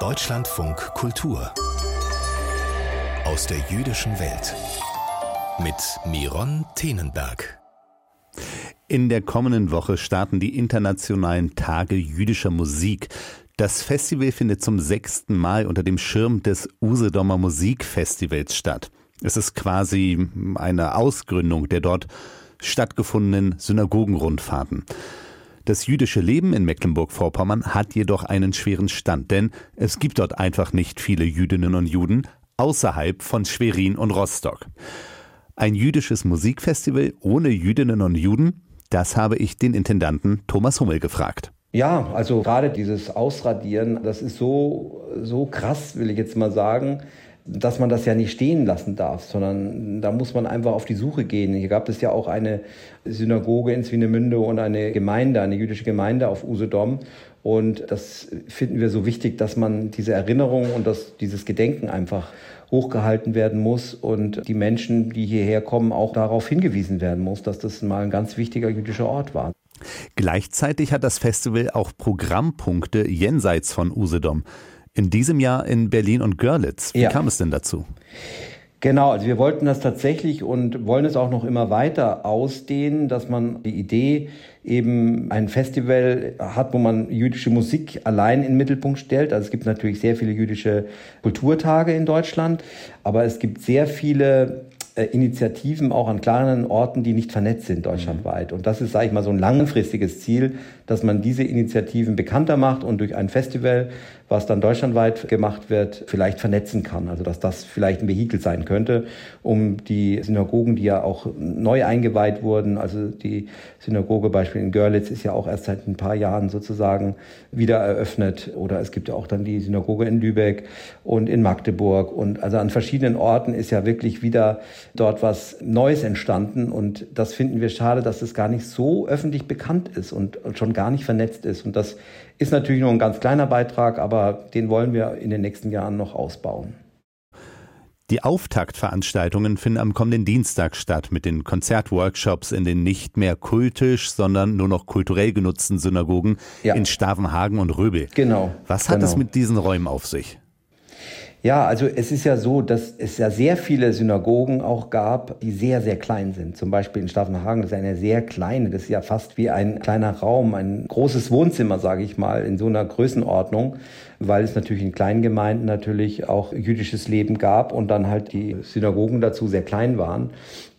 Deutschlandfunk Kultur aus der jüdischen Welt mit Miron Tenenberg. In der kommenden Woche starten die internationalen Tage jüdischer Musik. Das Festival findet zum sechsten Mal unter dem Schirm des Usedomer Musikfestivals statt. Es ist quasi eine Ausgründung der dort stattgefundenen Synagogenrundfahrten. Das jüdische Leben in Mecklenburg-Vorpommern hat jedoch einen schweren Stand, denn es gibt dort einfach nicht viele Jüdinnen und Juden außerhalb von Schwerin und Rostock. Ein jüdisches Musikfestival ohne Jüdinnen und Juden, das habe ich den Intendanten Thomas Hummel gefragt. Ja, also gerade dieses Ausradieren, das ist so, so krass, will ich jetzt mal sagen dass man das ja nicht stehen lassen darf, sondern da muss man einfach auf die Suche gehen. Hier gab es ja auch eine Synagoge in Swinemünde und eine Gemeinde, eine jüdische Gemeinde auf Usedom. Und das finden wir so wichtig, dass man diese Erinnerung und das, dieses Gedenken einfach hochgehalten werden muss und die Menschen, die hierher kommen, auch darauf hingewiesen werden muss, dass das mal ein ganz wichtiger jüdischer Ort war. Gleichzeitig hat das Festival auch Programmpunkte jenseits von Usedom in diesem Jahr in Berlin und Görlitz. Wie ja. kam es denn dazu? Genau, also wir wollten das tatsächlich und wollen es auch noch immer weiter ausdehnen, dass man die Idee eben ein Festival hat, wo man jüdische Musik allein in den Mittelpunkt stellt. Also es gibt natürlich sehr viele jüdische Kulturtage in Deutschland, aber es gibt sehr viele Initiativen auch an kleineren Orten, die nicht vernetzt sind deutschlandweit. Und das ist, sage ich mal, so ein langfristiges Ziel, dass man diese Initiativen bekannter macht und durch ein Festival, was dann deutschlandweit gemacht wird, vielleicht vernetzen kann. Also dass das vielleicht ein Vehikel sein könnte, um die Synagogen, die ja auch neu eingeweiht wurden, also die Synagoge beispielsweise in Görlitz ist ja auch erst seit ein paar Jahren sozusagen wieder eröffnet. Oder es gibt ja auch dann die Synagoge in Lübeck und in Magdeburg. Und also an verschiedenen Orten ist ja wirklich wieder dort was Neues entstanden. Und das finden wir schade, dass es gar nicht so öffentlich bekannt ist und schon gar nicht vernetzt ist. Und das ist natürlich nur ein ganz kleiner Beitrag, aber den wollen wir in den nächsten Jahren noch ausbauen. Die Auftaktveranstaltungen finden am kommenden Dienstag statt mit den Konzertworkshops in den nicht mehr kultisch, sondern nur noch kulturell genutzten Synagogen ja. in Stavenhagen und Röbel. Genau. Was hat genau. es mit diesen Räumen auf sich? Ja, also es ist ja so, dass es ja sehr viele Synagogen auch gab, die sehr, sehr klein sind. Zum Beispiel in Staffenhagen, ist eine sehr kleine, das ist ja fast wie ein kleiner Raum, ein großes Wohnzimmer, sage ich mal, in so einer Größenordnung, weil es natürlich in kleinen Gemeinden natürlich auch jüdisches Leben gab und dann halt die Synagogen dazu sehr klein waren.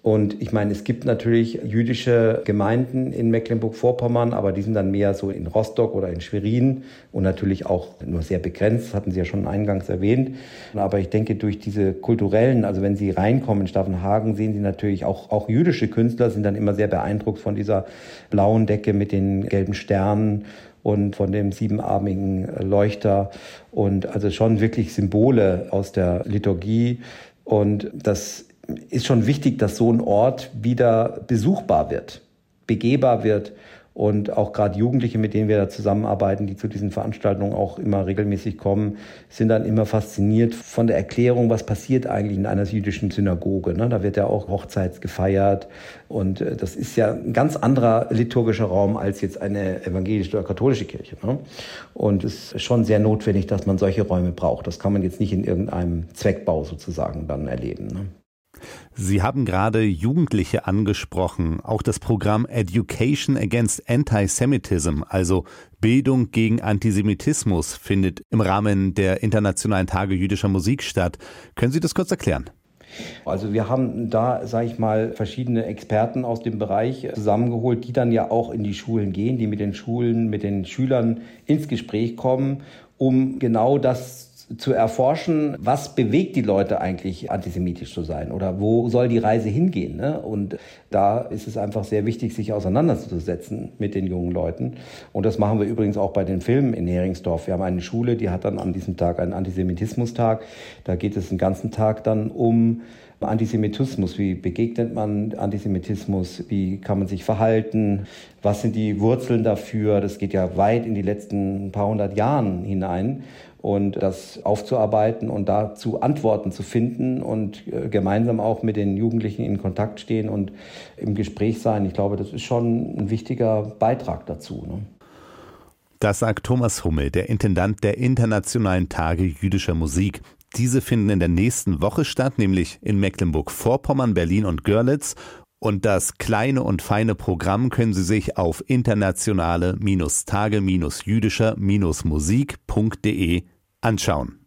Und ich meine, es gibt natürlich jüdische Gemeinden in Mecklenburg-Vorpommern, aber die sind dann mehr so in Rostock oder in Schwerin und natürlich auch nur sehr begrenzt, hatten Sie ja schon eingangs erwähnt. Aber ich denke, durch diese kulturellen, also wenn Sie reinkommen in Staffenhagen, sehen Sie natürlich auch, auch jüdische Künstler sind dann immer sehr beeindruckt von dieser blauen Decke mit den gelben Sternen und von dem siebenarmigen Leuchter und also schon wirklich Symbole aus der Liturgie. Und das ist schon wichtig, dass so ein Ort wieder besuchbar wird, begehbar wird. Und auch gerade Jugendliche, mit denen wir da zusammenarbeiten, die zu diesen Veranstaltungen auch immer regelmäßig kommen, sind dann immer fasziniert von der Erklärung, was passiert eigentlich in einer jüdischen Synagoge. Ne? Da wird ja auch Hochzeit gefeiert. Und äh, das ist ja ein ganz anderer liturgischer Raum als jetzt eine evangelische oder katholische Kirche. Ne? Und es ist schon sehr notwendig, dass man solche Räume braucht. Das kann man jetzt nicht in irgendeinem Zweckbau sozusagen dann erleben. Ne? Sie haben gerade Jugendliche angesprochen. Auch das Programm Education Against Antisemitism, also Bildung gegen Antisemitismus, findet im Rahmen der Internationalen Tage jüdischer Musik statt. Können Sie das kurz erklären? Also wir haben da, sage ich mal, verschiedene Experten aus dem Bereich zusammengeholt, die dann ja auch in die Schulen gehen, die mit den Schulen, mit den Schülern ins Gespräch kommen, um genau das zu erforschen, was bewegt die Leute eigentlich antisemitisch zu sein oder wo soll die Reise hingehen. Ne? Und da ist es einfach sehr wichtig, sich auseinanderzusetzen mit den jungen Leuten. Und das machen wir übrigens auch bei den Filmen in Heringsdorf. Wir haben eine Schule, die hat dann an diesem Tag einen Antisemitismustag. Da geht es den ganzen Tag dann um Antisemitismus, wie begegnet man Antisemitismus, wie kann man sich verhalten, was sind die Wurzeln dafür. Das geht ja weit in die letzten paar hundert Jahren hinein und das aufzuarbeiten und dazu Antworten zu finden und äh, gemeinsam auch mit den Jugendlichen in Kontakt stehen und im Gespräch sein. Ich glaube, das ist schon ein wichtiger Beitrag dazu. Ne? Das sagt Thomas Hummel, der Intendant der Internationalen Tage jüdischer Musik. Diese finden in der nächsten Woche statt, nämlich in Mecklenburg-Vorpommern, Berlin und Görlitz. Und das kleine und feine Programm können Sie sich auf internationale-tage-jüdischer-musik.de anschauen.